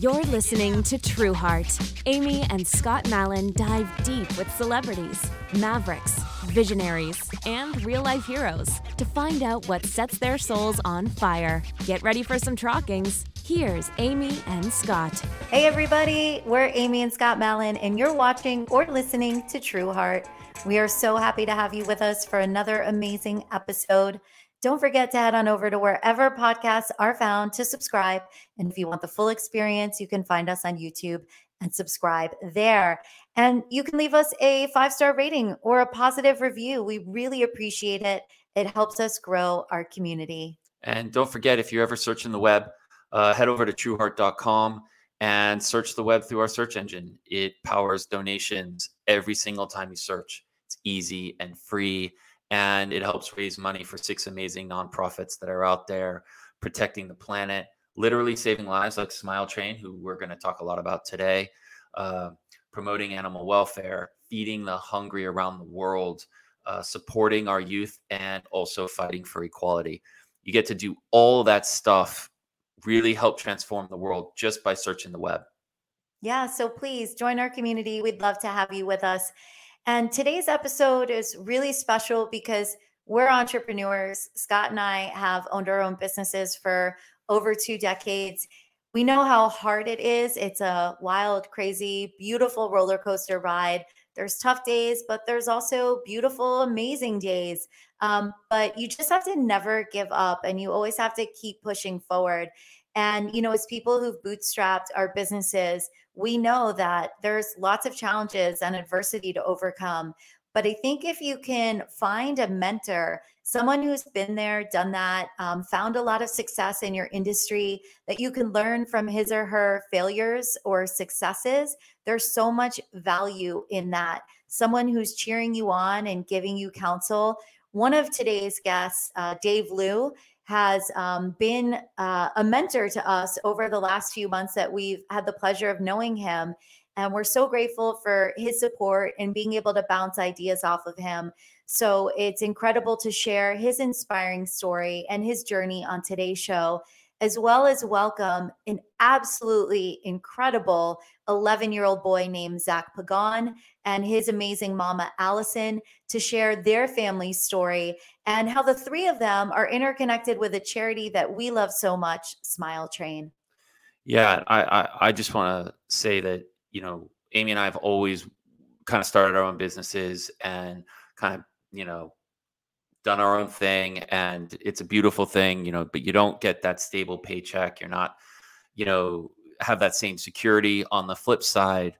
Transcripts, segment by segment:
You're listening to True Heart. Amy and Scott Mallon dive deep with celebrities, mavericks, visionaries, and real life heroes to find out what sets their souls on fire. Get ready for some trockings. Here's Amy and Scott. Hey, everybody, we're Amy and Scott Mallon, and you're watching or listening to True Heart. We are so happy to have you with us for another amazing episode. Don't forget to head on over to wherever podcasts are found to subscribe. And if you want the full experience, you can find us on YouTube and subscribe there. And you can leave us a five star rating or a positive review. We really appreciate it. It helps us grow our community. And don't forget, if you're ever searching the web, uh, head over to trueheart.com and search the web through our search engine. It powers donations every single time you search. It's easy and free and it helps raise money for six amazing nonprofits that are out there protecting the planet, literally saving lives, like Smile Train, who we're going to talk a lot about today, uh, promoting animal welfare, feeding the hungry around the world, uh, supporting our youth, and also fighting for equality. You get to do all that stuff, really help transform the world just by searching the web. Yeah, so please join our community. We'd love to have you with us. And today's episode is really special because we're entrepreneurs. Scott and I have owned our own businesses for over two decades. We know how hard it is. It's a wild, crazy, beautiful roller coaster ride. There's tough days, but there's also beautiful, amazing days. Um, but you just have to never give up and you always have to keep pushing forward. And, you know, as people who've bootstrapped our businesses, we know that there's lots of challenges and adversity to overcome. But I think if you can find a mentor, someone who's been there, done that, um, found a lot of success in your industry, that you can learn from his or her failures or successes, there's so much value in that. Someone who's cheering you on and giving you counsel. One of today's guests, uh, Dave Liu, has um, been uh, a mentor to us over the last few months that we've had the pleasure of knowing him. And we're so grateful for his support and being able to bounce ideas off of him. So it's incredible to share his inspiring story and his journey on today's show as well as welcome an absolutely incredible 11 year old boy named Zach Pagan and his amazing mama, Allison, to share their family story and how the three of them are interconnected with a charity that we love so much, Smile Train. Yeah, I, I, I just want to say that, you know, Amy and I have always kind of started our own businesses and kind of, you know, done our own thing and it's a beautiful thing you know but you don't get that stable paycheck. You're not you know have that same security. On the flip side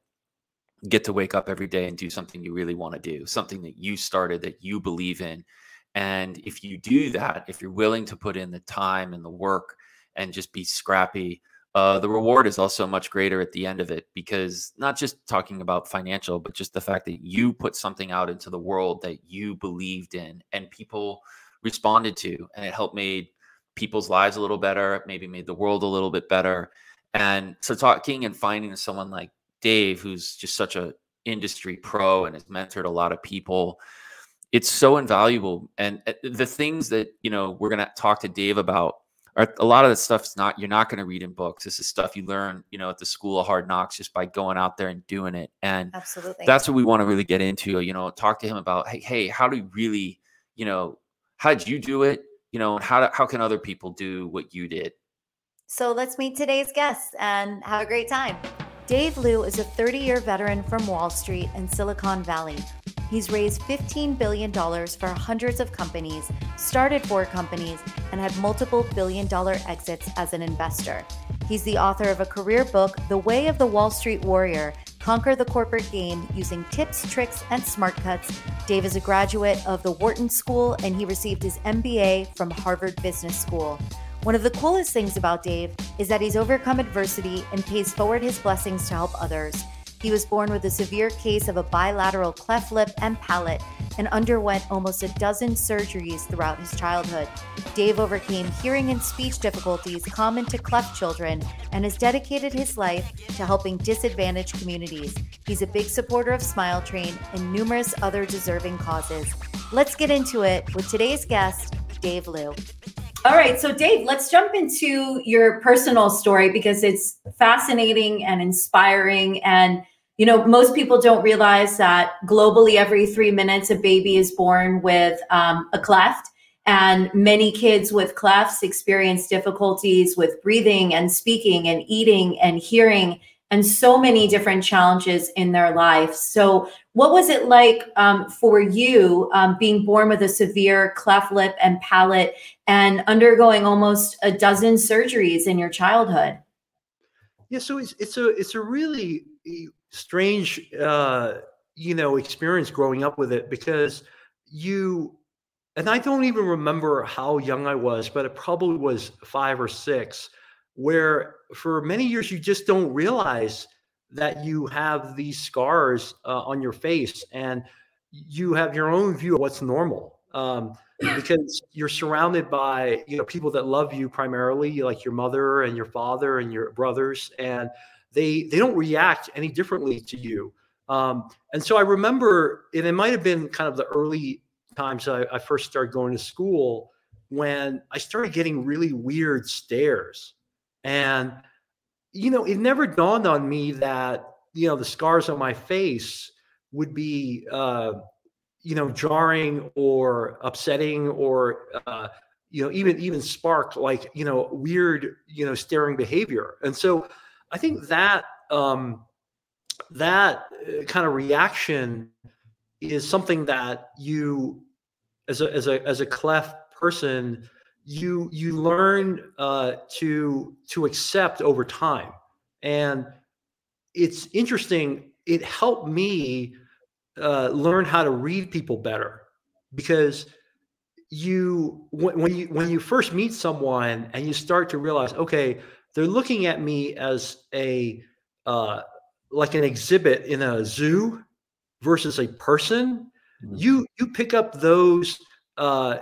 get to wake up every day and do something you really want to do something that you started that you believe in. And if you do that if you're willing to put in the time and the work and just be scrappy uh, the reward is also much greater at the end of it because not just talking about financial, but just the fact that you put something out into the world that you believed in and people responded to, and it helped made people's lives a little better, maybe made the world a little bit better. And so, talking and finding someone like Dave, who's just such a industry pro and has mentored a lot of people, it's so invaluable. And uh, the things that you know we're to talk to Dave about a lot of the stuff's not you're not going to read in books. This is stuff you learn, you know, at the school of hard knocks just by going out there and doing it. And absolutely, that's what we want to really get into. You know, talk to him about, hey, hey, how do you really, you know, how did you do it? You know, and how how can other people do what you did? So let's meet today's guests and have a great time. Dave Liu is a 30 year veteran from Wall Street and Silicon Valley He's raised $15 billion for hundreds of companies, started four companies, and had multiple billion dollar exits as an investor. He's the author of a career book, The Way of the Wall Street Warrior Conquer the Corporate Game Using Tips, Tricks, and Smart Cuts. Dave is a graduate of the Wharton School and he received his MBA from Harvard Business School. One of the coolest things about Dave is that he's overcome adversity and pays forward his blessings to help others. He was born with a severe case of a bilateral cleft lip and palate and underwent almost a dozen surgeries throughout his childhood. Dave overcame hearing and speech difficulties common to cleft children and has dedicated his life to helping disadvantaged communities. He's a big supporter of Smile Train and numerous other deserving causes. Let's get into it with today's guest, Dave Liu. All right. So, Dave, let's jump into your personal story because it's fascinating and inspiring. And, you know, most people don't realize that globally, every three minutes, a baby is born with um, a cleft. And many kids with clefts experience difficulties with breathing and speaking and eating and hearing and so many different challenges in their life. So, what was it like um, for you um, being born with a severe cleft lip and palate and undergoing almost a dozen surgeries in your childhood? Yeah, so it's it's a it's a really strange uh, you know experience growing up with it because you and I don't even remember how young I was, but it probably was five or six, where for many years you just don't realize that you have these scars uh, on your face and you have your own view of what's normal um, because you're surrounded by you know people that love you primarily like your mother and your father and your brothers and they they don't react any differently to you um, and so i remember and it might have been kind of the early times I, I first started going to school when i started getting really weird stares and you know, it never dawned on me that, you know, the scars on my face would be, uh, you know, jarring or upsetting or, uh, you know, even even spark like, you know, weird, you know, staring behavior. And so I think that um, that uh, kind of reaction is something that you as a as a as a cleft person you you learn uh, to to accept over time, and it's interesting. It helped me uh, learn how to read people better because you when, when you when you first meet someone and you start to realize, okay, they're looking at me as a uh, like an exhibit in a zoo versus a person. Mm-hmm. You you pick up those uh,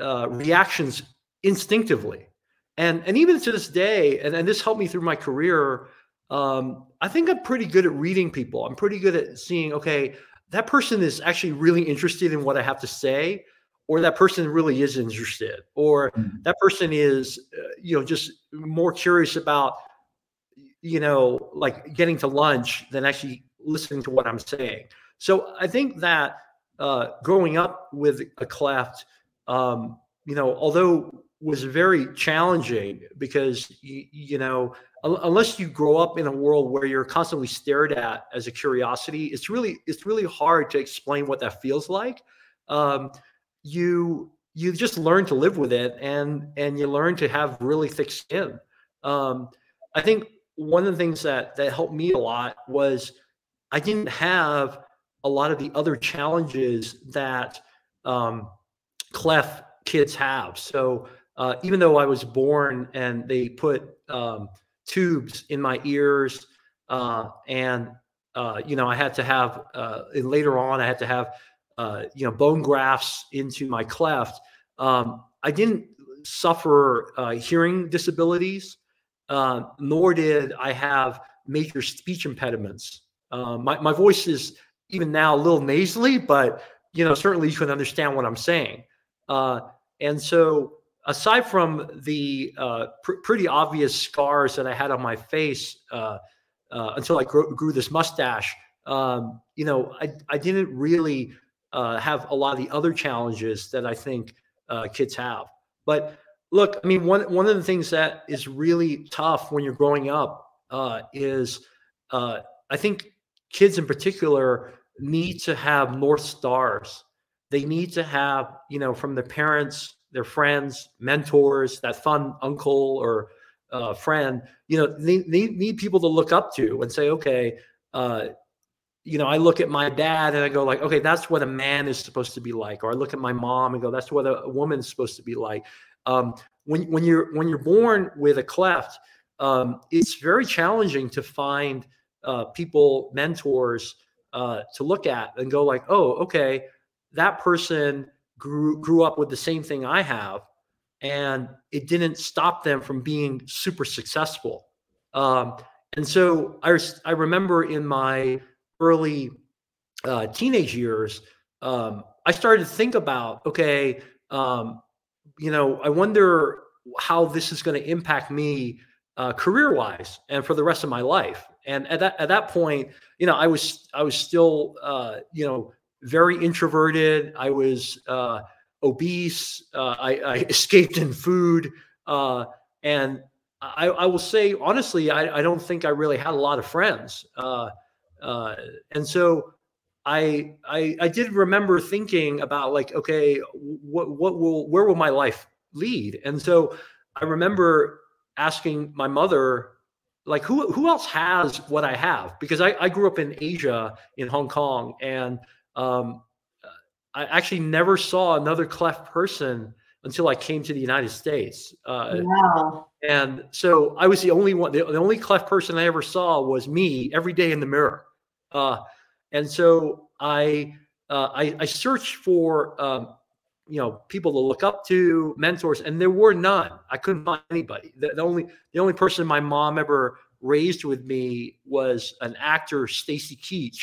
uh, reactions instinctively. And and even to this day, and, and this helped me through my career, um, I think I'm pretty good at reading people. I'm pretty good at seeing, okay, that person is actually really interested in what I have to say, or that person really is interested, or mm-hmm. that person is, uh, you know, just more curious about, you know, like getting to lunch than actually listening to what I'm saying. So I think that uh, growing up with a cleft, um, you know, although was very challenging because you, you know unless you grow up in a world where you're constantly stared at as a curiosity it's really it's really hard to explain what that feels like um, you you just learn to live with it and and you learn to have really thick skin. Um, i think one of the things that that helped me a lot was i didn't have a lot of the other challenges that um, cleft kids have. So uh, even though I was born and they put um, tubes in my ears, uh, and uh, you know, I had to have, uh, later on, I had to have, uh, you know, bone grafts into my cleft. Um, I didn't suffer uh, hearing disabilities, nor did I have major speech impediments. my my voice is even now a little nasally, but you know, certainly you can understand what I'm saying. and so aside from the uh, pr- pretty obvious scars that I had on my face uh, uh, until I grew, grew this mustache, um, you know, I, I didn't really uh, have a lot of the other challenges that I think uh, kids have. But look, I mean, one one of the things that is really tough when you're growing up uh, is I think kids in particular need to have north stars. They need to have, you know, from their parents their friends, mentors, that fun uncle or uh, friend, you know, they, they need people to look up to and say, okay, uh, you know, I look at my dad and I go like, okay, that's what a man is supposed to be like. Or I look at my mom and go, that's what a, a woman supposed to be like. Um, when when you're when you're born with a cleft, um, it's very challenging to find uh, people, mentors uh, to look at and go like, oh, okay, that person grew grew up with the same thing I have, and it didn't stop them from being super successful. Um, and so I I remember in my early uh, teenage years, um, I started to think about okay, um, you know, I wonder how this is going to impact me uh, career wise and for the rest of my life. And at that at that point, you know, I was I was still uh, you know very introverted. I was uh, obese. Uh, I, I, escaped in food, uh, and I, I, will say honestly, I, I, don't think I really had a lot of friends. Uh, and so I, I I did remember thinking about like, okay, what what will where will my life lead? And so I remember asking my mother like who who else has what I have? Because I, I grew up in Asia in Hong Kong and um, I actually never saw another cleft person until I came to the United States. Uh, wow. And so I was the only one, the, the, only cleft person I ever saw was me every day in the mirror. Uh, and so I, uh, I, I, searched for, um, you know, people to look up to, mentors, and there were none. I couldn't find anybody. The, the only, the only person my mom ever raised with me was an actor, Stacy Keach,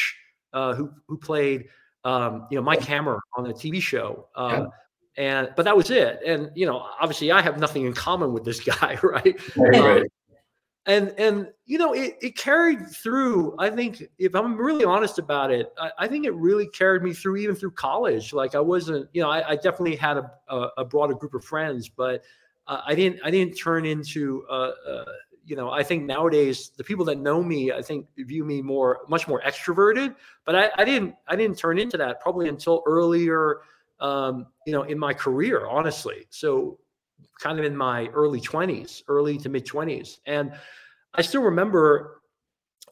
uh, who, who played um, you know, Mike Hammer on a TV show. Uh, yeah. And but that was it. And you know, obviously, I have nothing in common with this guy, right? right. And and you know, it, it carried through. I think if I'm really honest about it, I, I, think it really carried me through even through college. Like I wasn't, you know, I, I definitely had a, a, a, broader group of friends, but uh, I didn't I didn't turn into a, a you know, I think nowadays the people that know me, I think view me more, much more extroverted. But I, I didn't, I didn't turn into that probably until earlier, um, you know, in my career, honestly. So, kind of in my early twenties, early to mid twenties, and I still remember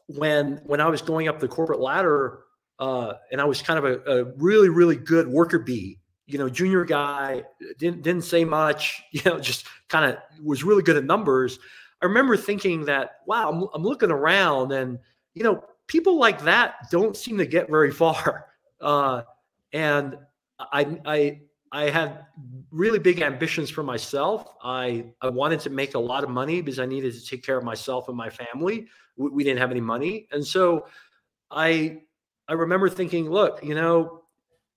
when when I was going up the corporate ladder, uh, and I was kind of a, a really, really good worker bee you know, junior guy, didn't didn't say much, you know, just kind of was really good at numbers. I remember thinking that, wow, I'm, I'm looking around and, you know, people like that don't seem to get very far. Uh, and I, I, I had really big ambitions for myself. I, I wanted to make a lot of money because I needed to take care of myself and my family. We, we didn't have any money. And so I, I remember thinking, look, you know,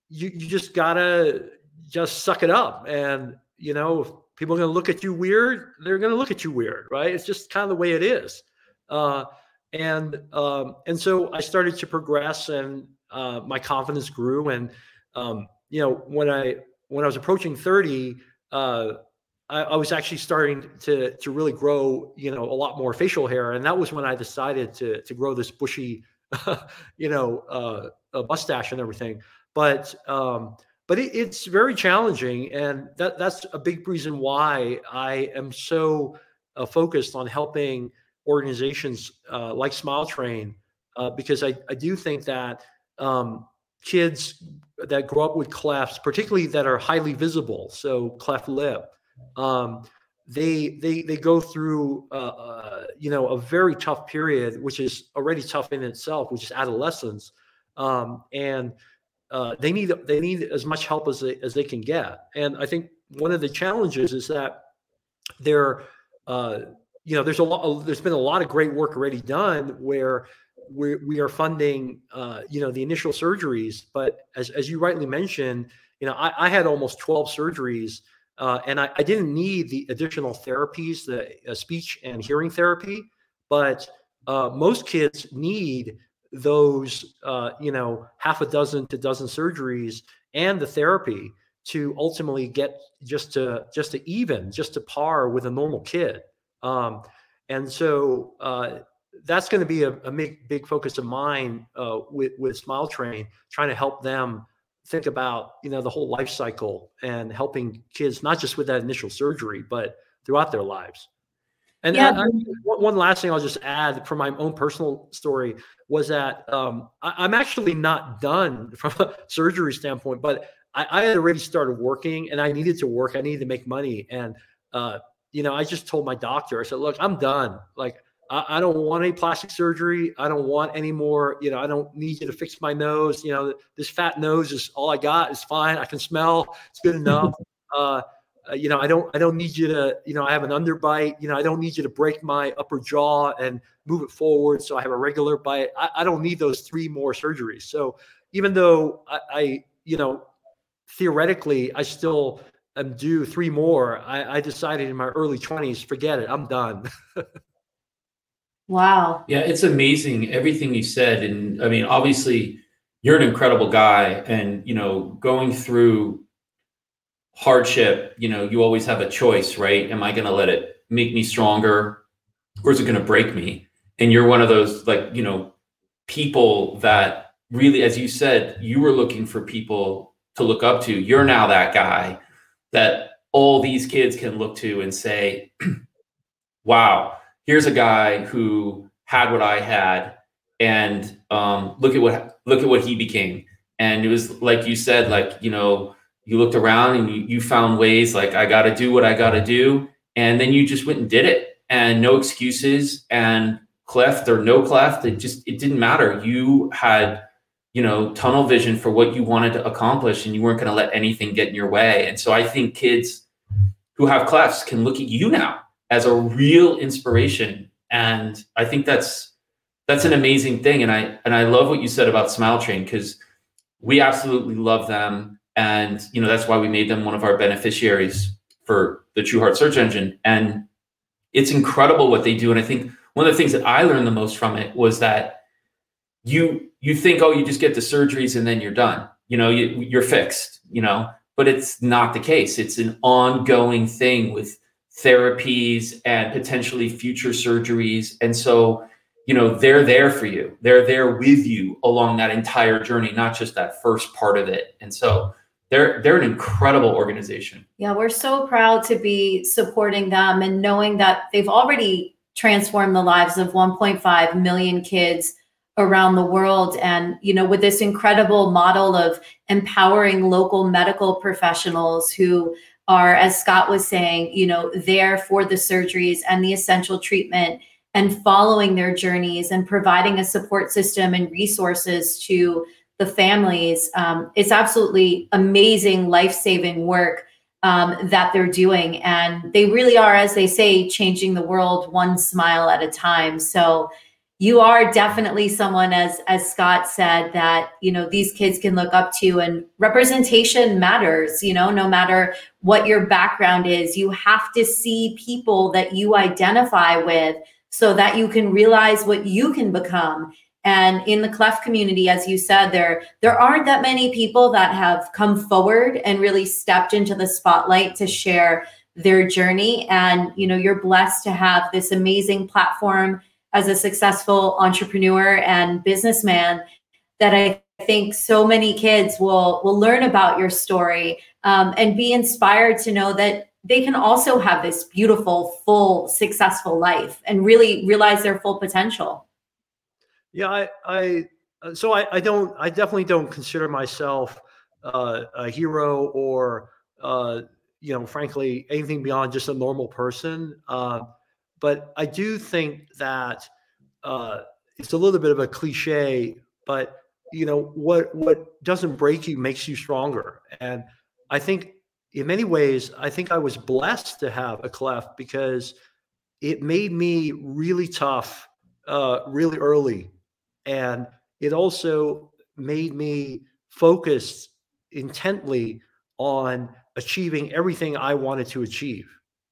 you, you just gotta just suck it up. And, you know, if people are to look at you weird they're to look at you weird right it's just kind of the way it is uh, and um, and so i started to progress and uh, my confidence grew and um, you know when i when i was approaching 30 uh, I, I, was actually starting to to really grow you know a lot more facial hair. And that was when i decided to to grow this bushy you know uh, mustache and everything. But um, but it, it's very challenging, and that that's a big reason why I am so uh, focused on helping organizations uh, like Smile Train, uh, because I, I do think that um, kids that grow up with clefts, particularly that are highly visible, so cleft lip, um, they they they go through uh, uh, you know a very tough period, which is already tough in itself, which is adolescence, um, and uh, they need they need as much help as they as they can get. And I think one of the challenges is that there, uh, you know, there's a lot. There's been a lot of great work already done where we we are funding, uh, you know, the initial surgeries. But as as you rightly mentioned, you know, I, I had almost 12 surgeries. Uh, and I, I, didn't need the additional therapies, the uh, speech and hearing therapy, but uh, most kids need those uh, you know half a dozen to dozen surgeries and the therapy to ultimately get just to just to even just to par with a normal kid um, and so uh, that's going to be a, a, big big focus of mine uh, with with smile train trying to help them think about you know the whole life cycle and helping kids not just with that initial surgery but throughout their lives and yeah. I, I, one last thing I'll just add from my own personal story was that um, I, am actually not done from a surgery standpoint, but I, I, had already started working and I needed to work. I needed to make money. And, uh, you know, I just told my doctor, I said, look, I'm done. Like, I, I don't want any plastic surgery. I don't want any more, you know, I don't need you to fix my nose. You know, this fat nose is all I got. It's fine. I can smell. It's good enough. Uh, uh, you know, I don't, I don't need you to, you know, I have an underbite. You know, I don't need you to break my upper jaw and move it forward. So I have a regular bite. I, I don't need those three more surgeries. So even though I, I, you know, theoretically, I still and do three more, I, I decided in my early 20s, forget it, I'm done. wow. Yeah, it's amazing everything you said. And I mean, obviously, you're an incredible guy. And, you know, going through hardship, you know, you always have a choice, right? Am I going to let it make me stronger or is it going to break me? And you're one of those, like, you know, people that really, as you said, you were looking for people to look up to. You're now that guy that all these kids can look to and say, wow, here's a guy who had what I had. And um, look at what look at what he became. And it was like you said, like, you know, you looked around and you, you found ways like I gotta do what I gotta do. And then you just went and did it and no excuses and cleft or no cleft. It just it didn't matter. You had you know tunnel vision for what you wanted to accomplish and you weren't going to let anything get in your way and so i think kids who have clefts can look at you now as a real inspiration. And i think that's that's an amazing thing. And i and i love what you said about smile train because we absolutely love them. And you know that's why we made them one of our beneficiaries for the true heart search engine. And it's incredible what they do. And i think one of the things that i learned the most from it was that you you think oh you just get the surgeries and then you're done. You know you, you're fixed you know? But it's not the case. It's an ongoing thing with therapies and potentially future surgeries. And so you know they're there for you. They're there with you along that entire journey not just that first part of it. And so they're they're an incredible organization. Yeah we're so proud to be supporting them and knowing that they've already transformed the lives of 1.5 million kids around the world. And you know with this incredible model of empowering local medical professionals who are as Scott was saying you know there for the surgeries and the essential treatment and following their journeys and providing a support system and resources to the families. Um, it's absolutely amazing life-saving work um, that they're doing. And they really are as they say changing the world one smile at a time. So you are definitely someone as as scott said that you know these kids can look up to and representation matters you know no matter what your background is you have to see people that you identify with so that you can realize what you can become. And in the cleft community as you said there there aren't that many people that have come forward and really stepped into the spotlight to share their journey. And you know you're blessed to have this amazing platform as a successful entrepreneur and businessman that I think so many kids will will learn about your story um, and be inspired to know that they can also have this beautiful, full, successful life and really realize their full potential. Yeah, I, I uh, so I, I don't, I definitely don't consider myself uh, a hero or, uh, you know, frankly, anything beyond just a normal person. Uh, but I do think that uh, it's a little bit of a cliche, but you know what what doesn't break you makes you stronger. And I think in many ways, I think I was blessed to have a cleft because it made me really tough, uh, really early, and it also made me focused intently on achieving everything I wanted to achieve.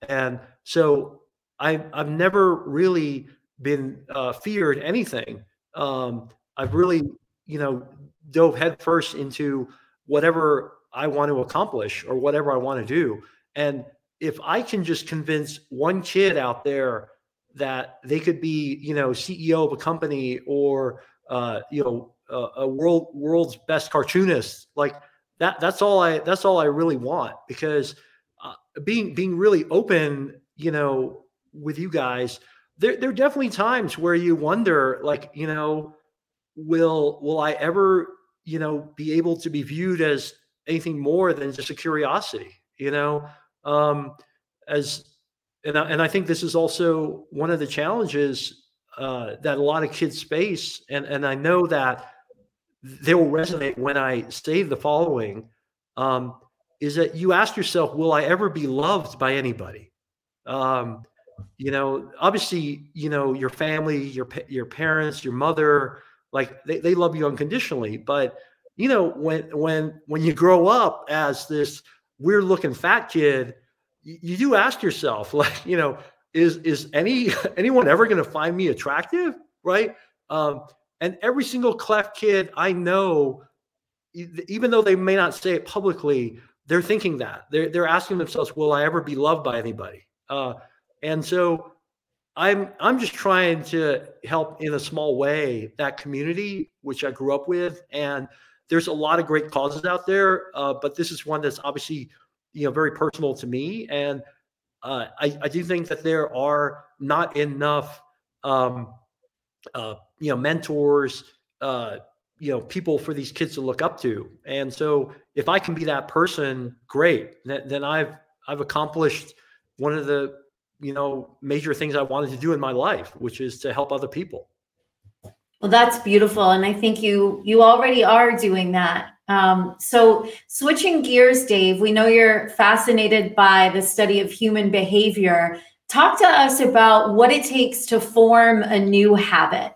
And so I, I've never really been uh, feared anything. Um, I've really, you know, dove headfirst into whatever I want to accomplish or whatever I want to do. And if I can just convince one kid out there that they could be, you know, CEO of a company or, uh, you know, a, a world world's best cartoonist, like that, that's all I, that's all I really want because uh, being, being really open, you know, with you guys, there, there are definitely times where you wonder, like, you know, will will I ever, you know, be able to be viewed as anything more than just a curiosity? You know, um, as and I, and I think this is also one of the challenges uh, that a lot of kids face, and and I know that they will resonate when I say the following: um, is that you ask yourself, will I ever be loved by anybody? Um, you know obviously you know your family your your parents your mother like they, they love you unconditionally but you know when when when you grow up as this weird looking fat kid, you, you do ask yourself, like, you know, is is any anyone ever going to find me attractive, right? Um, and every single cleft kid I know, even though they may not say it publicly, they're thinking that they're they're asking themselves, "Will I ever be loved by anybody?" Uh, and so I'm I'm just trying to help in a small way that community which I grew up with, and there's a lot of great causes out there, uh, but this is one that's obviously you know very personal to me, and uh, I I do think that there are not enough um, uh, you know mentors uh, you know people for these kids to look up to, and so if I can be that person, great. Then, then I've I've accomplished one of the you know major things I wanted to do in my life, which is to help other people. Well, that's beautiful, and I think you you already are doing that. Um, so, switching gears, Dave, we know you're fascinated by the study of human behavior. Talk to us about what it takes to form a new habit.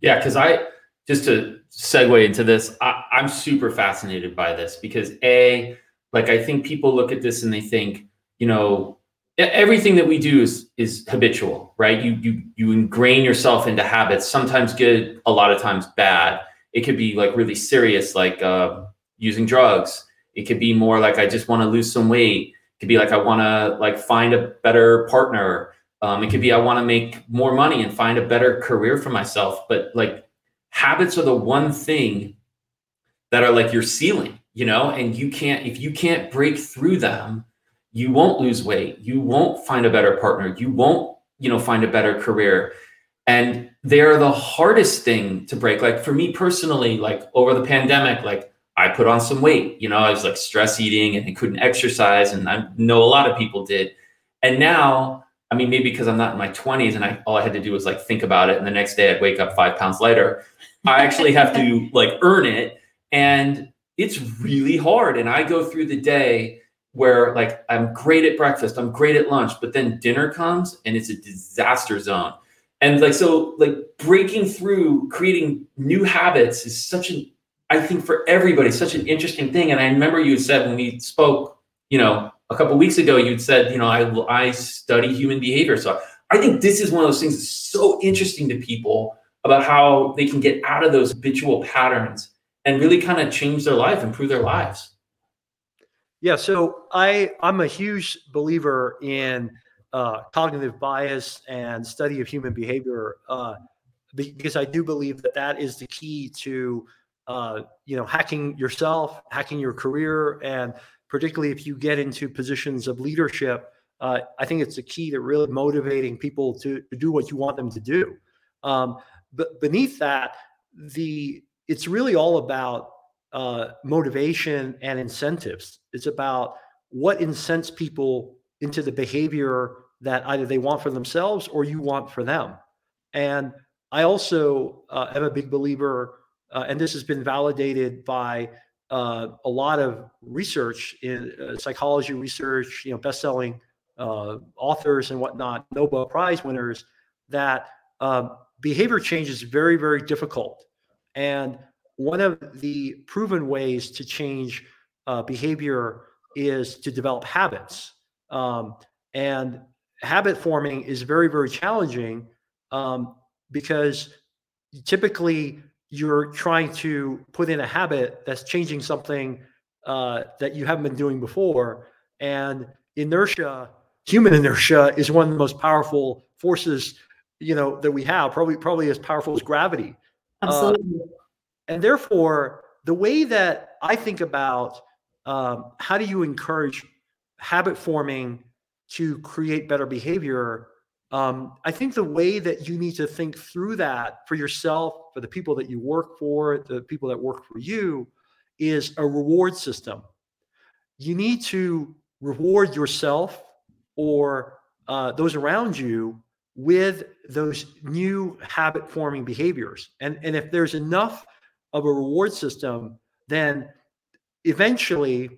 Yeah, because I just to segue into this, I, I'm super fascinated by this because a like I think people look at this and they think, you know, everything that we do is is habitual right? You you you ingrain yourself into habits sometimes good a lot of times bad. It could be like really serious like uh, using drugs. It could be more like i just want to lose some weight. It could be like i want to like find a better partner. Um, it could be i want to make more money and find a better career for myself. But like habits are the one thing that are like your ceiling you know? And you can't if you can't break through them you won't lose weight you won't find a better partner you won't you know find a better career. And they're the hardest thing to break. Like for me personally like over the pandemic like i put on some weight you know i was like stress eating and i couldn't exercise and i know a lot of people did. And now i mean maybe because i'm not in my 20s and i all i had to do was like think about it and the next day i'd wake up five pounds lighter. I actually have to like earn it and it's really hard and i go through the day where like I'm great at breakfast, I'm great at lunch, but then dinner comes and it's a disaster zone. And like so like breaking through creating new habits is such an I think for everybody such an interesting thing and I remember you said when we spoke, you know, a couple weeks ago you'd said, you know, I I study human behavior. So I think this is one of those things that's so interesting to people about how they can get out of those habitual patterns and really kind of change their life, improve their lives. Yeah, so I I'm a huge believer in uh, cognitive bias and study of human behavior uh, because I do believe that that is the key to uh, you know hacking yourself, hacking your career, and particularly if you get into positions of leadership, uh, I think it's the key to really motivating people to, to do what you want them to do. Um, but beneath that, the it's really all about uh, motivation and incentives. It's about what incents people into the behavior that either they want for themselves or you want for them. And I also uh, am a big believer, uh, and this has been validated by uh, a lot of research in uh, psychology research, you know, best-selling uh, authors and whatnot, Nobel Prize winners, that um, behavior change is very, very difficult. And one of the proven ways to change uh, behavior is to develop habits. Um, and habit forming is very, very challenging um, because typically you're trying to put in a habit that's changing something uh, that you haven't been doing before. And inertia, human inertia, is one of the most powerful forces you know that we have probably probably as powerful as gravity uh, absolutely uh, and therefore, the way that I think about um, how do you encourage habit forming to create better behavior, um, I think the way that you need to think through that for yourself, for the people that you work for, the people that work for you, is a reward system. You need to reward yourself or uh, those around you with those new habit forming behaviors. And, and if there's enough of a reward system, then eventually,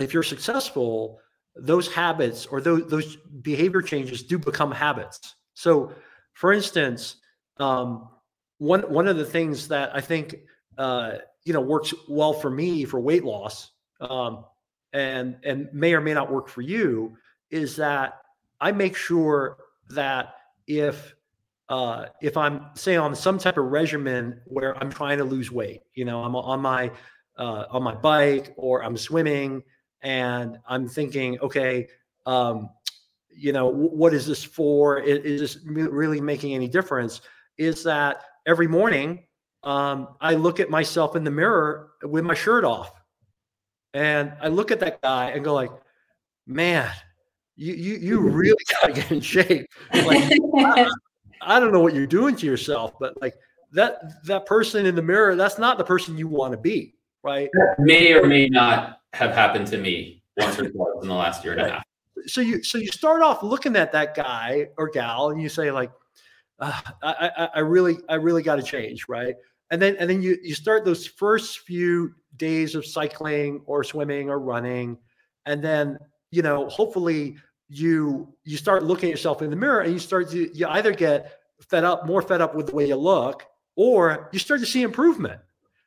if you're successful, those habits or those, those behavior changes do become habits. So, for instance, um, one one of the things that I think uh, you know works well for me for weight loss um, and and may or may not work for you is that I make sure that if uh, if I'm say on some type of regimen where I'm trying to lose weight, you know, I'm on my uh, on my bike or I'm swimming and I'm thinking, okay, um, you know, w- what is this for? Is, is, this really making any difference? Is that every morning um, I look at myself in the mirror with my shirt off, and I look at that guy and go like, man, you you you really gotta get in shape. Like, I, don't know what you're doing to yourself, but like that that person in the mirror, that's not the person you want to be, right? May or may not have happened to me once or twice in the last year and a half. So you so you start off looking at that guy or gal, and you say like, uh, I, I I really I really got to change, right? And then and then you you start those first few days of cycling or swimming or running, and then you know hopefully you you start looking at yourself in the mirror and you start to you either get fed up more fed up with the way you look or you start to see improvement.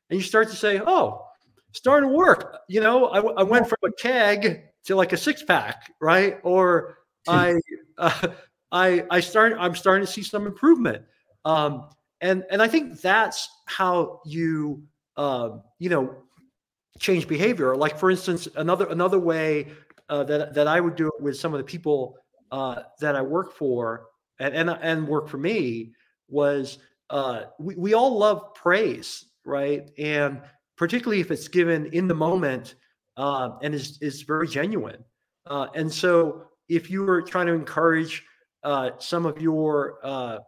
And you start to say oh starting to work. You know i, I went from a keg to like a six pack right? Or i uh, i i start i'm starting to see some improvement. Um and and i think that's how you um you know change behavior. Like for instance another another way uh, that that I would do it with some of the people uh, that I work for and and and work for me was uh, we we all love praise, right? And particularly if it's given in the moment uh, and is is very genuine. Uh, and so if you were trying to encourage some of your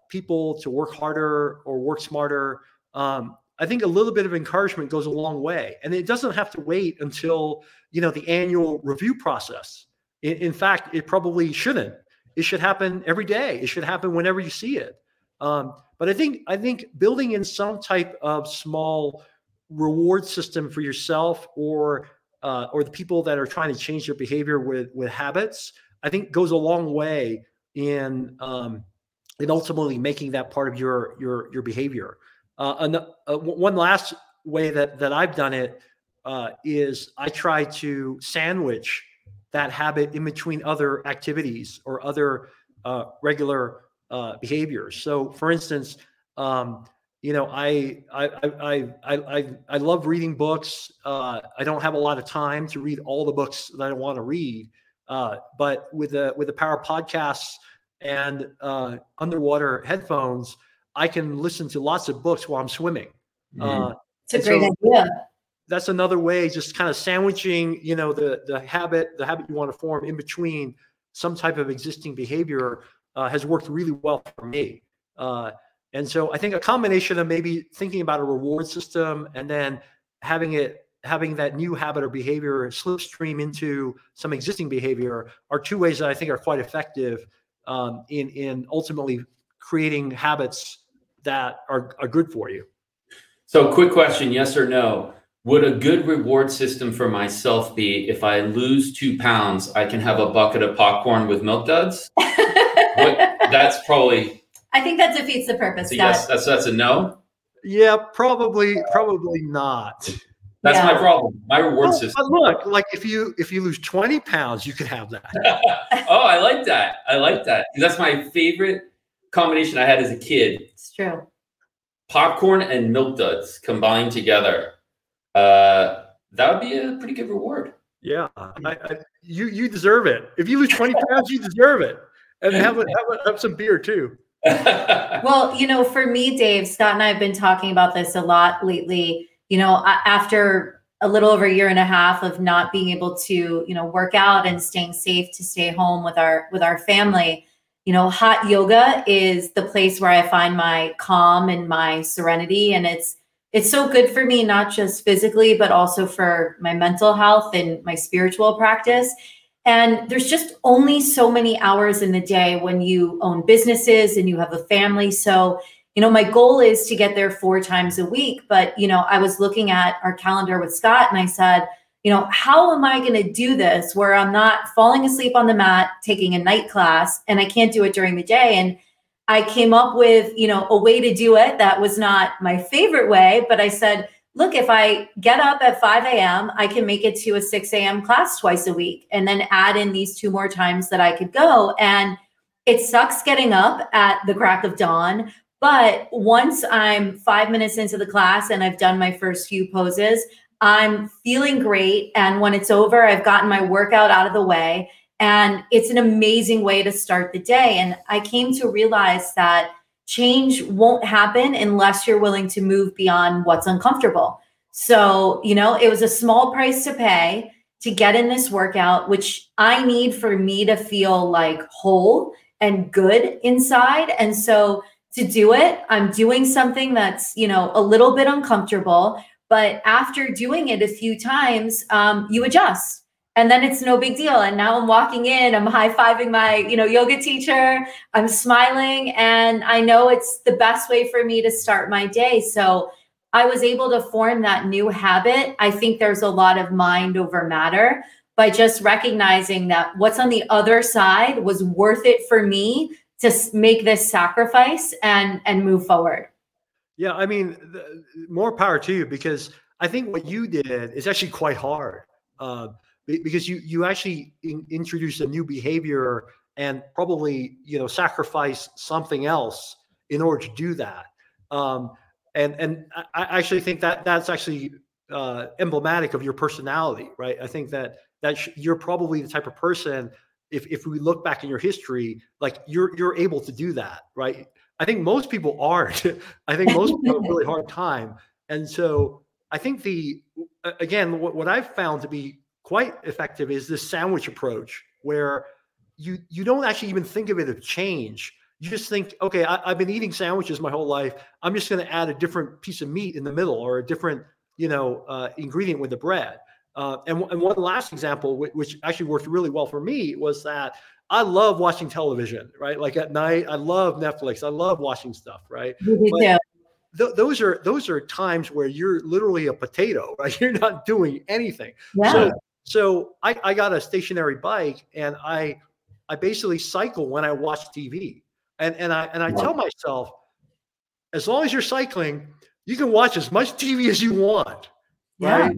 people to work harder or work smarter, um, I think a little bit of encouragement goes a long way, and it doesn't have to wait until you know the annual review process. In, in fact, it probably shouldn't. It should happen every day. It should happen whenever you see it. Um, but I think I think building in some type of small reward system for yourself or uh, or the people that are trying to change their behavior with with habits, I think goes a long way in um, in ultimately making that part of your your your behavior. Uh, an, uh, one last way that that I've done it uh, is I try to sandwich that habit in between other activities or other uh, regular uh, behaviors. So, for instance, um, you know, I I I I I, I love reading books. Uh, I don't have a lot of time to read all the books that I want to read, but with the with the power podcasts and underwater headphones I can listen to lots of books while I'm swimming. Mm-hmm. Uh, it's a great so idea. That's another way, just kind of sandwiching, you know, the the habit, the habit you want to form in between some type of existing behavior uh, has worked really well for me. Uh, and so I think a combination of maybe thinking about a reward system and then having it having that new habit or behavior slipstream into some existing behavior are two ways that I think are quite effective um, in in ultimately creating habits that are, are good for you. So, quick question yes or no? Would a good reward system for myself be if I lose two pounds, I can have a bucket of popcorn with milk duds? what, that's probably. I think that defeats the purpose. So yes, that's that's a no. Yeah, probably, probably not. That's yeah. my problem. My reward well, system. But look, like if you if you lose twenty pounds, you could have that. oh, I like that. I like that. That's my favorite combination I had as a kid. It's true. Popcorn and milk duds combined together. Uh, that would be a pretty good reward. Yeah, I, I, you you deserve it. If you lose twenty pounds, you deserve it, and have, a, have, a, have some beer too. well, you know, for me, Dave, Scott and I have been talking about this a lot lately. You know, after a little over a year and a half of not being able to, you know, work out and staying safe to stay home with our with our family, you know, hot yoga is the place where I find my calm and my serenity. And it's it's so good for me, not just physically, but also for my mental health and my spiritual practice. And there's just only so many hours in the day when you own businesses and you have a family. So, you know, my goal is to get there four times a week. But, you know, I was looking at our calendar with Scott and I said, you know, how am I going to do this where I'm not falling asleep on the mat, taking a night class, and I can't do it during the day? And I came up with, you know, a way to do it that was not my favorite way, but I said, look, if I get up at 5 a.m., I can make it to a 6 a.m. class twice a week and then add in these two more times that I could go. And it sucks getting up at the crack of dawn. But once I'm five minutes into the class and I've done my first few poses, I'm feeling great. And when it's over, I've gotten my workout out of the way. And it's an amazing way to start the day. And I came to realize that change won't happen unless you're willing to move beyond what's uncomfortable. So, you know, it was a small price to pay to get in this workout, which I need for me to feel like whole and good inside. And so to do it, I'm doing something that's, you know, a little bit uncomfortable. But after doing it a few times, um, you adjust and then it's no big deal. And now i'm walking in i'm high-fiving my you know yoga teacher i'm smiling and i know it's the best way for me to start my day. So i was able to form that new habit. I think there's a lot of mind over matter by just recognizing that what's on the other side was worth it for me to make this sacrifice and and move forward. Yeah i mean the, more power to you because i think what you did is actually quite hard. Uh, because you you actually in, introduce a new behavior and probably you know sacrifice something else in order to do that. Um, and and I actually think that that's actually uh, emblematic of your personality right? I think that that sh- you're probably the type of person if if we look back in your history like you're you're able to do that right? I think most people aren't. I think most people have a really hard time. And so i think the again what, what i've found to be quite effective is this sandwich approach where you you don't actually even think of it as change. You just think okay I, have been eating sandwiches my whole life. I'm just going to add a different piece of meat in the middle or a different you know uh, ingredient with the bread. Uh, and, and one last example which, which actually worked really well for me was that i love watching television right? Like at night i love netflix. I love watching stuff right? Th- those are those are times where you're literally a potato right? You're not doing anything. Yeah. so so I, I got a stationary bike and I I basically cycle when I watch TV. And and I and I tell myself, as long as you're cycling, you can watch as much TV as you want. Right.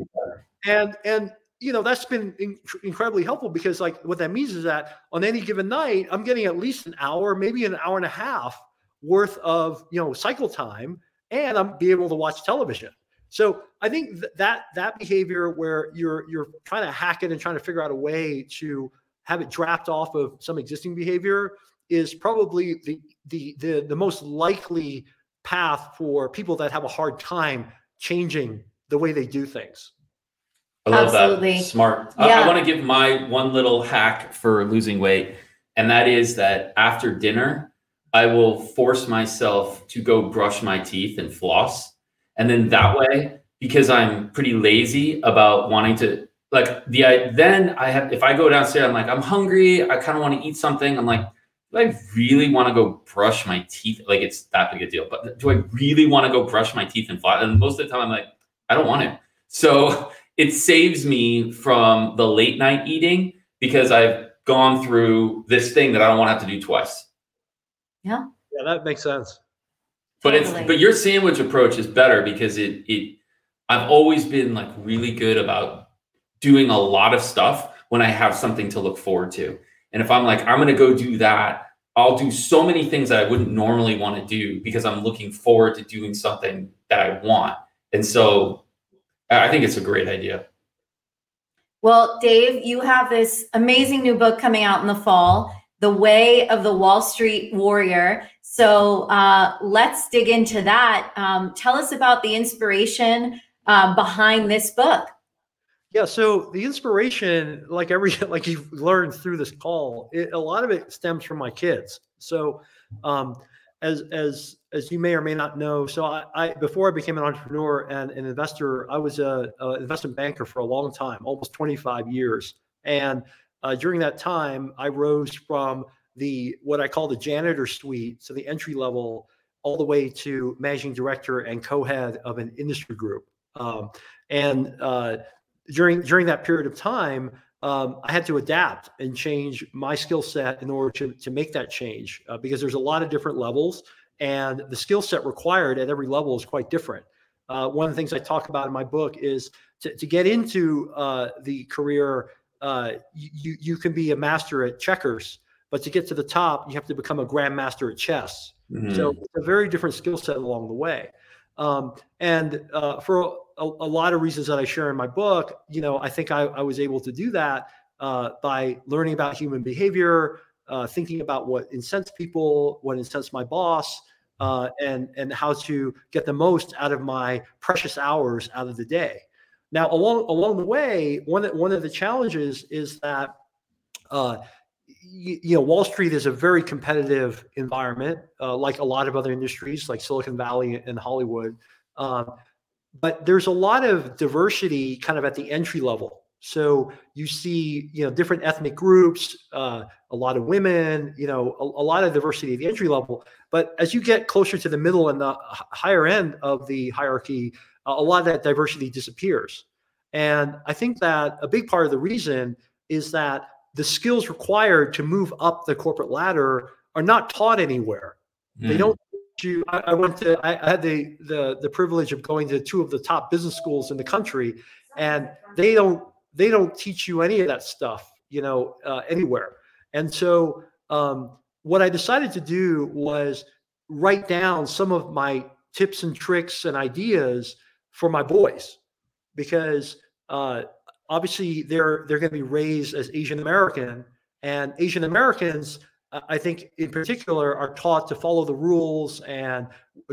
Yeah. And and you know that's been in, incredibly helpful because like what that means is that on any given night i'm getting at least an hour maybe an hour and a half worth of you know cycle time and i'm be able to watch television so I think th- that that behavior where you're you're trying to hack it and trying to figure out a way to have it draft off of some existing behavior is probably the the the, the most likely path for people that have a hard time changing the way they do things. I love Absolutely. that. Smart. Yeah. I, I want to give my one little hack for losing weight, and that is that after dinner, I will force myself to go brush my teeth and floss and then that way, because I'm pretty lazy about wanting to like the I, then I have if I go downstairs, I'm like, I'm hungry, I kind of want to eat something. I'm like, do I really want to go brush my teeth? Like it's that big a deal. But do I really want to go brush my teeth and fly? And most of the time I'm like, I don't want to. So it saves me from the late night eating because I've gone through this thing that I don't want to have to do twice. Yeah. Yeah, that makes sense. But totally. it's but your sandwich approach is better because it it I've always been like really good about doing a lot of stuff when I have something to look forward to. And if I'm like, I'm gonna go do that, I'll do so many things that I wouldn't normally want to do because I'm looking forward to doing something that I want. And so I think it's a great idea. Well, Dave, you have this amazing new book coming out in the fall, The Way of the Wall Street Warrior. So uh, let's dig into that. Um, tell us about the inspiration uh, behind this book. Yeah, so the inspiration, like every like you've learned through this call, it, a lot of it stems from my kids. So, um, as as as you may or may not know, so I, I before I became an entrepreneur and an investor, I was a, a investment banker for a long time, almost 25 years. And uh, during that time, I rose from the what I call the janitor suite, so the entry level, all the way to managing director and co-head of an industry group. Um, and uh, during during that period of time, um, I had to adapt and change my skill set in order to to make that change uh, because there's a lot of different levels, and the skill set required at every level is quite different. Uh, one of the things I talk about in my book is to, to get into uh, the career, uh, you, you can be a master at checkers, but to get to the top, you have to become a grandmaster at chess. Mm-hmm. So it's a very different skill set along the way. Um, and uh, for a, a, lot of reasons that I share in my book, you know, I think I, I was able to do that uh, by learning about human behavior, uh, thinking about what incents people, what incents my boss, uh, and and how to get the most out of my precious hours out of the day. Now, along along the way, one of, one of the challenges is that uh, you, know Wall Street is a very competitive environment, uh, like a lot of other industries, like Silicon Valley and Hollywood. Um, but there's a lot of diversity kind of at the entry level so you see, you know, different ethnic groups, uh, a lot of women, you know, a, a, lot of diversity at the entry level. But as you get closer to the middle and the higher end of the hierarchy, a lot of that diversity disappears. And I think that a big part of the reason is that the skills required to move up the corporate ladder are not taught anywhere. Mm. They hmm. don't you I, went to I, I had the, the the privilege of going to two of the top business schools in the country and they don't they don't teach you any of that stuff, you know, uh, anywhere. And so um, what I decided to do was write down some of my tips and tricks and ideas for my boys, because uh, obviously they're they're going to be raised as Asian American, and Asian Americans. I think in particular are taught to follow the rules and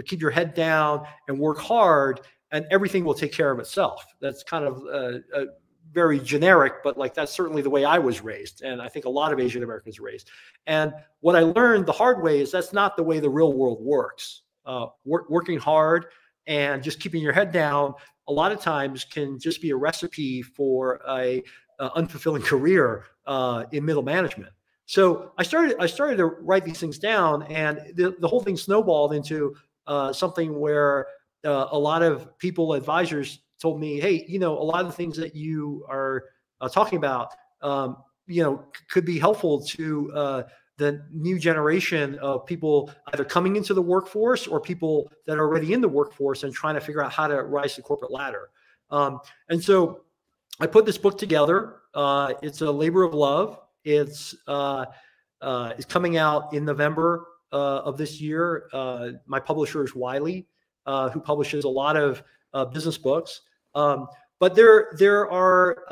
keep your head down and work hard and everything will take care of itself. That's kind of a, very generic, but like that's certainly the way I was raised. And I think a lot of Asian Americans raised. And what I learned the hard way is that's not the way the real world works. Uh, work, working hard and just keeping your head down a lot of times can just be a recipe for a, a unfulfilling career uh, in middle management. So I started I started to write these things down, and the, the whole thing snowballed into uh, something where uh, a lot of people, advisors, told me, hey, you know, a lot of the things that you are uh, talking about, um, you know, c- could be helpful to uh, the new generation of people either coming into the workforce or people that are already in the workforce and trying to figure out how to rise the corporate ladder. Um, and so I put this book together. Uh, it's a labor of love. It's uh, uh, it's coming out in November uh, of this year. Uh, my publisher is Wiley, uh, who publishes a lot of business books. Um, but there there are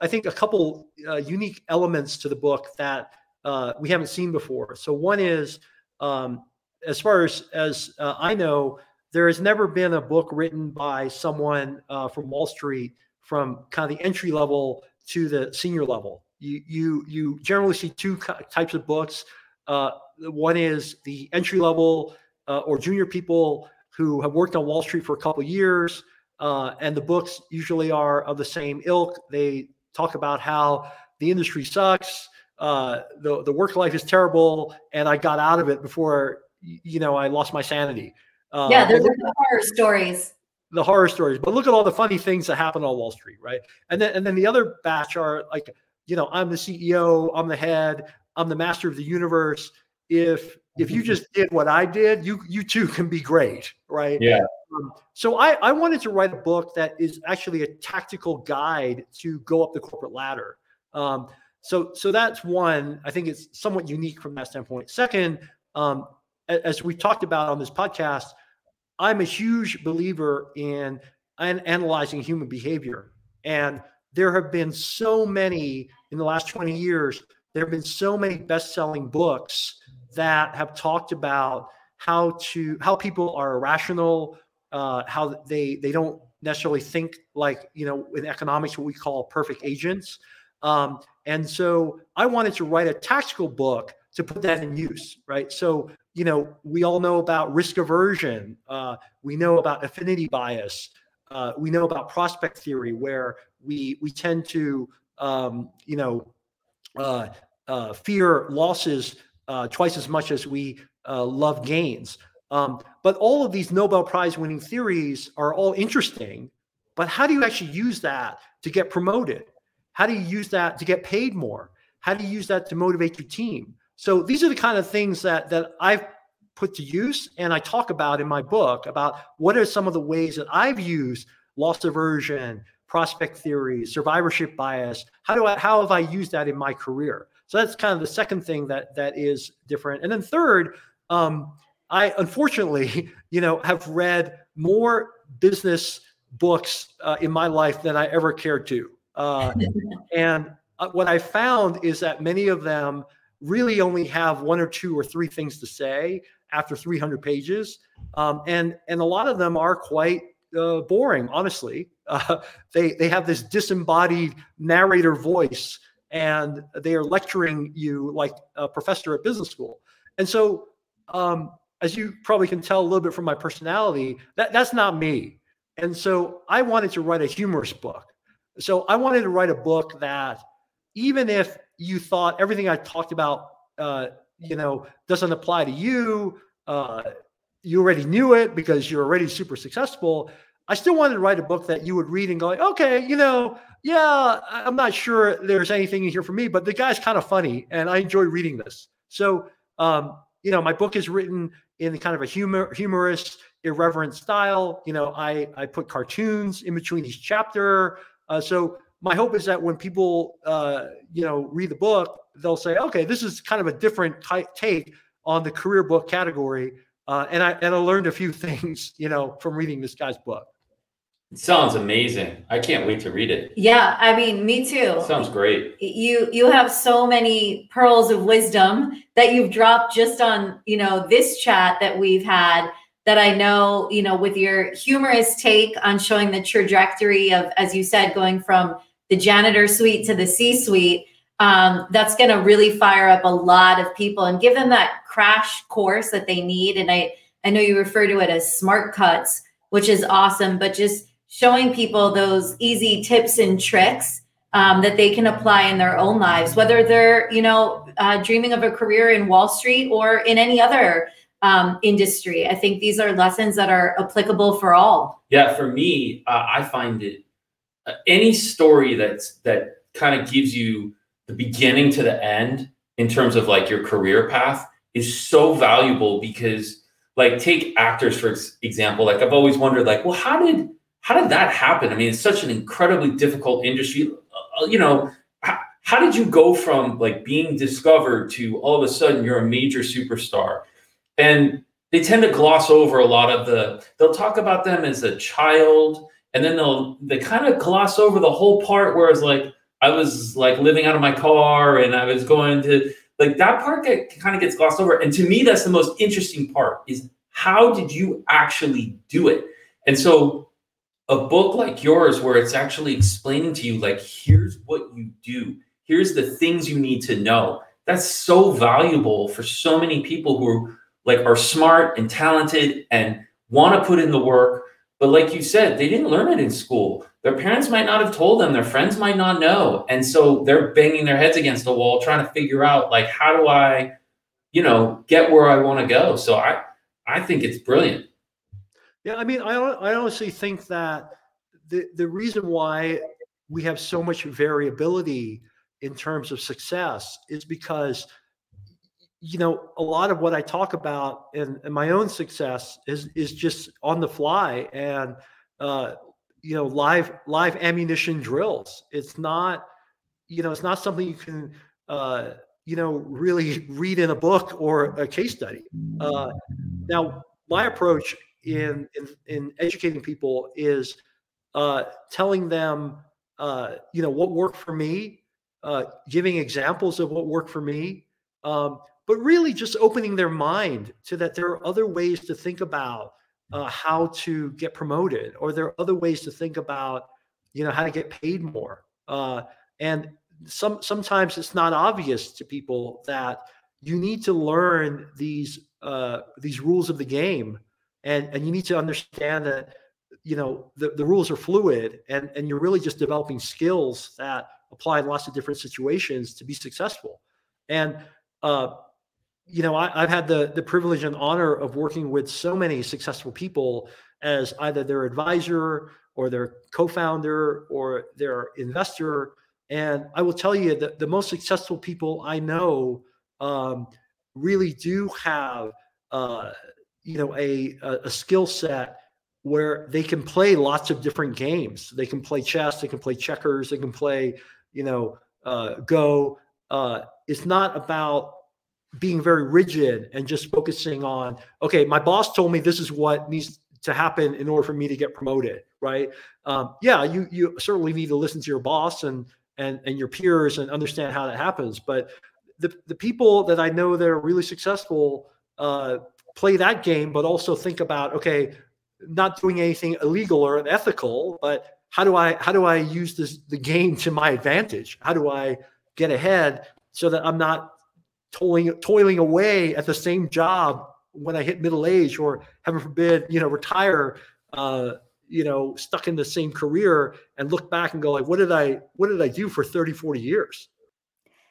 I think a couple unique elements to the book that uh, we haven't seen before. So one is um, as far as as uh, I know, there has never been a book written by someone uh, from Wall Street from kind of the entry level to the senior level. You you you generally see two types of books. Uh, one is the entry level or junior people who have worked on Wall Street for a couple years uh, and the books usually are of the same ilk. They talk about how the industry sucks, uh, the the work life is terrible, and I got out of it before you know I lost my sanity. Uh, yeah, those are the horror stories. The horror stories, but look at all the funny things that happen on Wall Street, right? And then and then the other batch are like, you know, I'm the CEO, I'm the head, I'm the master of the universe. If if you just did what I did, you you too can be great, right? Yeah. Um, so I, I wanted to write a book that is actually a tactical guide to go up the corporate ladder. Um, so so that's one. I think it's somewhat unique from that standpoint. Second, um, as we talked about on this podcast, I'm a huge believer in an analyzing human behavior, and there have been so many in the last 20 years. There have been so many best-selling books that have talked about how to how people are irrational, uh, how they they don't necessarily think like you know in economics what we call perfect agents. Um, and so I wanted to write a tactical book to put that in use, right? So you know we all know about risk aversion, uh, we know about affinity bias, uh, we know about prospect theory, where we we tend to um, you know uh, uh, fear losses uh, twice as much as we uh, love gains. Um, but all of these Nobel Prize winning theories are all interesting. But how do you actually use that to get promoted? How do you use that to get paid more? How do you use that to motivate your team? So these are the kind of things that that I've put to use. And I talk about in my book about what are some of the ways that I've used loss aversion, prospect theory, survivorship bias. How do I how have I used that in my career? So that's kind of the second thing that that is different. And then third, um, I unfortunately, you know, have read more business books uh, in my life than I ever cared to. Uh, and uh, what I found is that many of them really only have one or two or three things to say after 300 pages, um, and and a lot of them are quite uh, boring. Honestly, uh, they they have this disembodied narrator voice, and they are lecturing you like a professor at business school. And so, um, as you probably can tell a little bit from my personality, that that's not me. And so, I wanted to write a humorous book. So I wanted to write a book that, even if you thought everything I talked about, uh, you know, doesn't apply to you, uh, you already knew it because you're already super successful. I still wanted to write a book that you would read and go, okay, you know, yeah, I'm not sure there's anything in here for me, but the guy's kind of funny and I enjoy reading this. So, um, you know, my book is written in kind of a humor, humorous, irreverent style. You know, I I put cartoons in between each chapter. Uh, so my hope is that when people, uh, you know, read the book, they'll say, okay, this is kind of a different type, take on the career book category. Uh, and I and I learned a few things, you know, from reading this guy's book. It sounds amazing. I can't wait to read it. Yeah, I mean, me too. It sounds great. You you have so many pearls of wisdom that you've dropped just on, you know, this chat that we've had that I know, you know, with your humorous take on showing the trajectory of, as you said, going from the janitor suite to the C suite, um, that's going to really fire up a lot of people and give them that crash course that they need. And I, I know you refer to it as smart cuts, which is awesome, but just showing people those easy tips and tricks um, that they can apply in their own lives, whether they're, you know, uh, dreaming of a career in Wall Street or in any other um, industry. I think these are lessons that are applicable for all. Yeah, for me, uh, I find it uh, any story that's that kind of gives you the beginning to the end in terms of like your career path is so valuable because like take actors for example like i've always wondered like well how did how did that happen i mean it's such an incredibly difficult industry uh, you know how, how did you go from like being discovered to all of a sudden you're a major superstar and they tend to gloss over a lot of the they'll talk about them as a child and then they'll they kind of gloss over the whole part where it's like i was like living out of my car and i was going to like that part get, kind of gets glossed over. And to me that's the most interesting part is how did you actually do it? And so a book like yours where it's actually explaining to you like here's what you do. Here's the things you need to know. That's so valuable for so many people who like are smart and talented and want to put in the work. But like you said they didn't learn it in school. Their parents might not have told them. Their friends might not know. And so they're banging their heads against the wall trying to figure out like how do i you know get where i want to go? So i i think it's brilliant. Yeah i mean i, I honestly think that the, the reason why we have so much variability in terms of success is because you know, a lot of what I talk about and my own success is is just on the fly and uh, you know live live ammunition drills. It's not you know it's not something you can uh, you know really read in a book or a case study. Uh, now, my approach in in, in educating people is uh, telling them uh, you know what worked for me, uh, giving examples of what worked for me. Um, but really just opening their mind to that there are other ways to think about uh, how to get promoted or there are other ways to think about you know how to get paid more. Uh, and some sometimes it's not obvious to people that you need to learn these uh, these rules of the game and and you need to understand that you know the, the rules are fluid and and you're really just developing skills that apply in lots of different situations to be successful. And uh, you know, I, have had the the privilege and honor of working with so many successful people as either their advisor or their co-founder or their investor. And I will tell you that the most successful people I know um, really do have uh, you know a a, skill set where they can play lots of different games. They can play chess, they can play checkers, they can play you know uh, go. Uh, it's not about being very rigid and just focusing on okay my boss told me this is what needs to happen in order for me to get promoted right? Um, yeah you you certainly need to listen to your boss and and and your peers and understand how that happens. But the, the people that i know that are really successful uh, play that game but also think about okay not doing anything illegal or unethical but how do i how do i use this the game to my advantage? How do i get ahead so that i'm not toiling toiling away at the same job when I hit middle age, or heaven forbid, you know, retire, uh, you know, stuck in the same career and look back and go like, what did I, what did I do for 30, 40 years?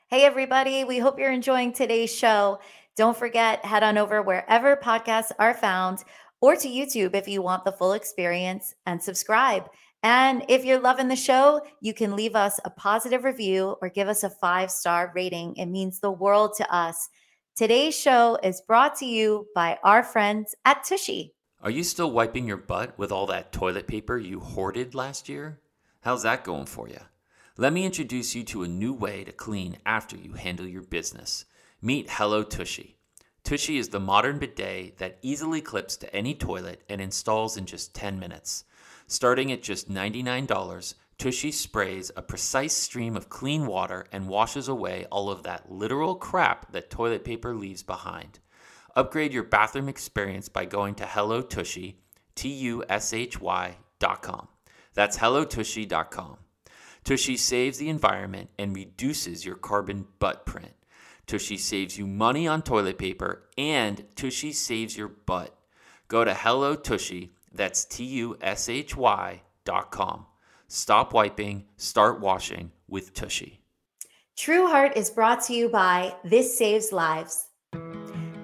Hey, everybody. We hope you're enjoying today's show. Don't forget, head on over wherever podcasts are found or to YouTube if you want the full experience and subscribe. And if you're loving the show, you can leave us a positive review or give us a five star rating. It means the world to us. Today's show is brought to you by our friends at Tushy. Are you still wiping your butt with all that toilet paper you hoarded last year? How's that going for you? Let me introduce you to a new way to clean after you handle your business. Meet Hello Tushy. Tushy is the modern bidet that easily clips to any toilet and installs in just 10 minutes. Starting at just $99, Tushy sprays a precise stream of clean water and washes away all of that literal crap that toilet paper leaves behind. Upgrade your bathroom experience by going to Hello Tushy, T U S H Y dot com. That's HelloTushy.com. Tushy saves the environment and reduces your carbon butt print. Tushy saves you money on toilet paper and Tushy saves your butt. Go to Hello Tushy that's T U S H Y dot com. Stop wiping, start washing with Tushy. True Heart is brought to you by This Saves Lives.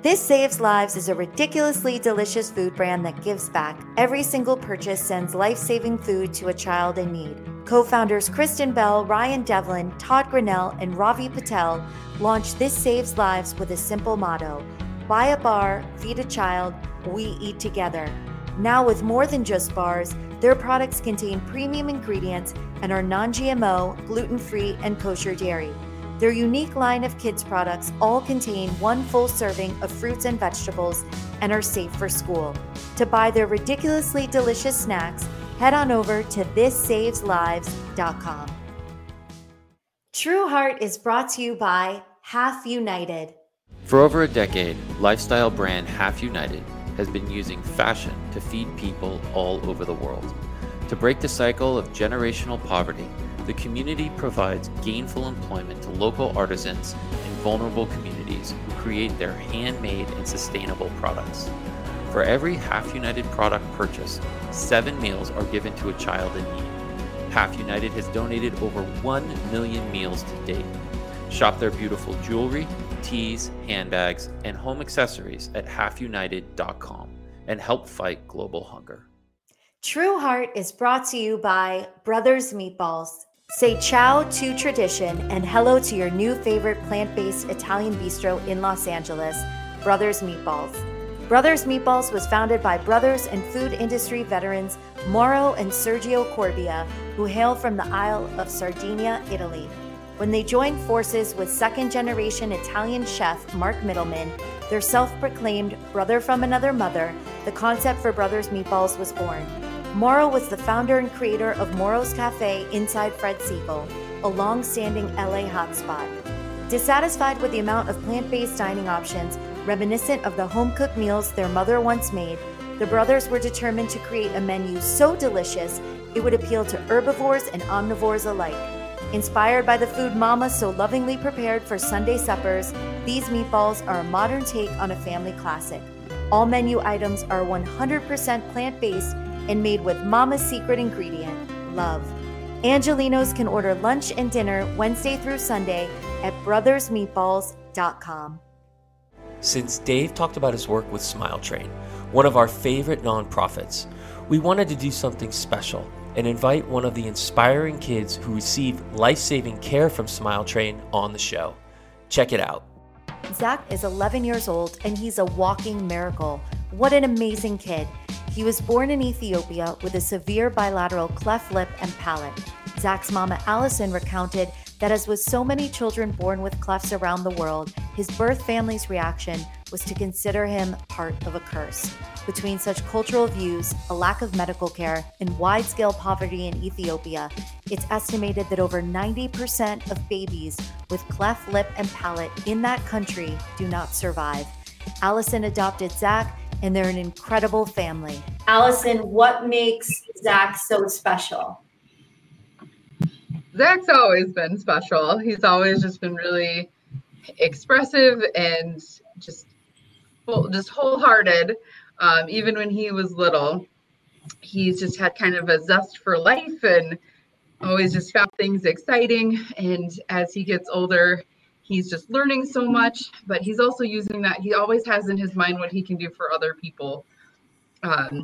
This Saves Lives is a ridiculously delicious food brand that gives back. Every single purchase sends life saving food to a child in need. Co founders Kristen Bell, Ryan Devlin, Todd Grinnell, and Ravi Patel launched This Saves Lives with a simple motto Buy a bar, feed a child, we eat together. Now, with more than just bars, their products contain premium ingredients and are non GMO, gluten free, and kosher dairy. Their unique line of kids' products all contain one full serving of fruits and vegetables and are safe for school. To buy their ridiculously delicious snacks, head on over to thissaveslives.com. True Heart is brought to you by Half United. For over a decade, lifestyle brand Half United has been using fashion to feed people all over the world. To break the cycle of generational poverty, the community provides gainful employment to local artisans in vulnerable communities who create their handmade and sustainable products. For every Half United product purchased, seven meals are given to a child in need. Half United has donated over 1 million meals to date. Shop their beautiful jewelry, teas, handbags, and home accessories at halfunited.com and help fight global hunger. True Heart is brought to you by Brothers Meatballs. Say ciao to tradition and hello to your new favorite plant based Italian bistro in Los Angeles, Brothers Meatballs. Brothers Meatballs was founded by brothers and food industry veterans Mauro and Sergio Corbia, who hail from the Isle of Sardinia, Italy. When they joined forces with second generation Italian chef Mark Middleman, their self proclaimed brother from another mother, the concept for Brothers Meatballs was born. Mauro was the founder and creator of Mauro's Cafe inside Fred Segal, a long standing LA hotspot. Dissatisfied with the amount of plant based dining options, reminiscent of the home cooked meals their mother once made, the brothers were determined to create a menu so delicious it would appeal to herbivores and omnivores alike. Inspired by the food Mama so lovingly prepared for Sunday suppers, these meatballs are a modern take on a family classic. All menu items are 100% plant based and made with Mama's secret ingredient, love. Angelinos can order lunch and dinner Wednesday through Sunday at brothersmeatballs.com. Since Dave talked about his work with Smile Train, one of our favorite nonprofits, we wanted to do something special and invite one of the inspiring kids who receive life saving care from Smile Train on the show. Check it out. Zach is 11 years old and he's a walking miracle. What an amazing kid. He was born in Ethiopia with a severe bilateral cleft lip and palate. Zach's mama Allison recounted that, as with so many children born with clefts around the world, his birth family's reaction was to consider him part of a curse. Between such cultural views, a lack of medical care, and wide scale poverty in Ethiopia, it's estimated that over 90% of babies with cleft lip and palate in that country do not survive. Allison adopted Zach, and they're an incredible family. Allison, what makes Zach so special? Zach's always been special. He's always just been really expressive and just full, just wholehearted. Um, even when he was little, he's just had kind of a zest for life and always just found things exciting. And as he gets older, he's just learning so much, but he's also using that. He always has in his mind what he can do for other people. Um,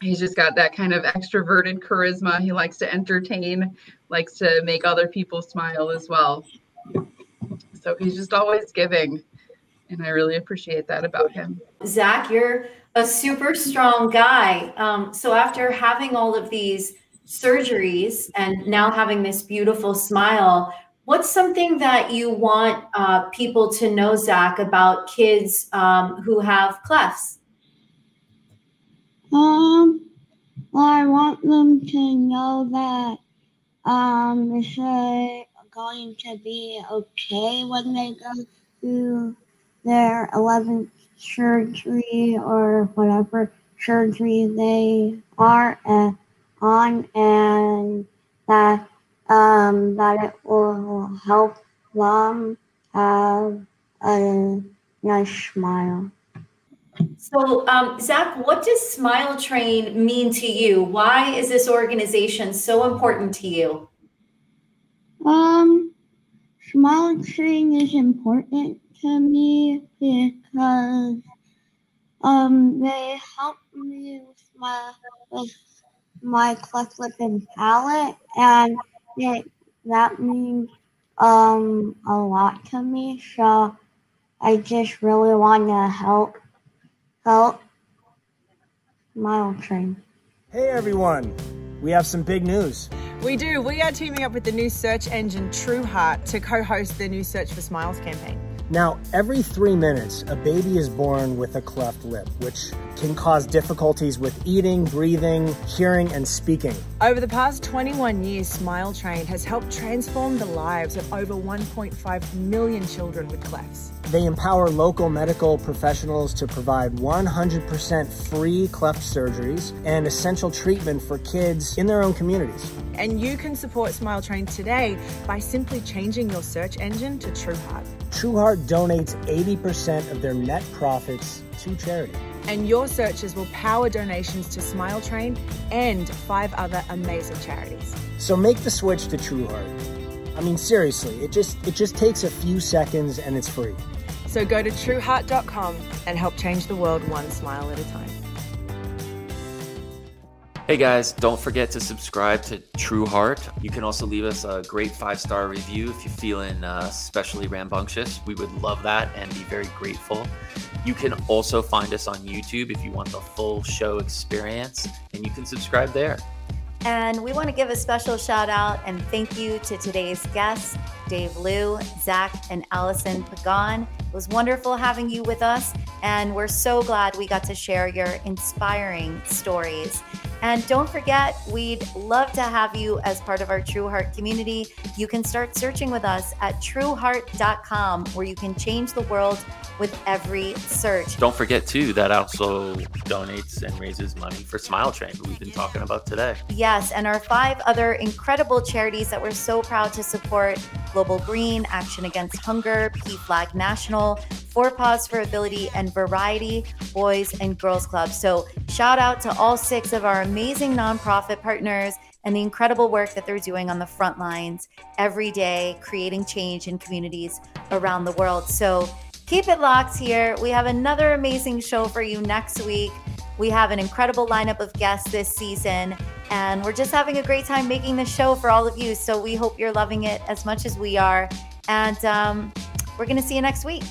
he's just got that kind of extroverted charisma. He likes to entertain, likes to make other people smile as well. So he's just always giving. And I really appreciate that about him. Zach, you're a super strong guy. Um, so after having all of these surgeries and now having this beautiful smile, what's something that you want uh, people to know, Zach, about kids um, who have clefts? Um, well, I want them to know that um, it's going to be okay when they go through their 11th surgery or whatever surgery they are uh, on, and that um, that it will help them have a nice smile. So, um, Zach, what does Smile Train mean to you? Why is this organization so important to you? Um, Smile Train is important to me because um, they help me with my with my cleft lip and palate, and it, that means um a lot to me. So I just really want to help help Smile Train. Hey everyone, we have some big news. We do. We are teaming up with the new search engine TrueHeart to co host the new Search for Smiles campaign. Now, every three minutes, a baby is born with a cleft lip, which can cause difficulties with eating, breathing, hearing, and speaking. Over the past 21 years, Smile Train has helped transform the lives of over 1.5 million children with clefts. They empower local medical professionals to provide 100% free cleft surgeries and essential treatment for kids in their own communities. And you can support Smile Train today by simply changing your search engine to TrueHeart. TrueHeart donates 80% of their net profits to charity. And your searches will power donations to Smile Train and five other amazing charities. So make the switch to TrueHeart. I mean seriously, it just it just takes a few seconds and it's free. So go to trueheart.com and help change the world one smile at a time. Hey guys, don't forget to subscribe to True Heart. You can also leave us a great five star review if you're feeling uh, especially rambunctious. We would love that and be very grateful. You can also find us on YouTube if you want the full show experience, and you can subscribe there. And we want to give a special shout out and thank you to today's guests, Dave Liu, Zach, and Allison Pagan. It was wonderful having you with us, and we're so glad we got to share your inspiring stories. And don't forget, we'd love to have you as part of our True Heart community. You can start searching with us at trueheart.com, where you can change the world with every search. Don't forget, too, that also donates and raises money for Smile Train, who we've been talking about today. Yes, and our five other incredible charities that we're so proud to support Global Green, Action Against Hunger, PFLAG National, Four Paws for Ability, and Variety Boys and Girls Club. So, shout out to all six of our amazing nonprofit partners and the incredible work that they're doing on the front lines every day, creating change in communities around the world. So, keep it locked here. We have another amazing show for you next week. We have an incredible lineup of guests this season, and we're just having a great time making the show for all of you. So we hope you're loving it as much as we are. And um, we're going to see you next week.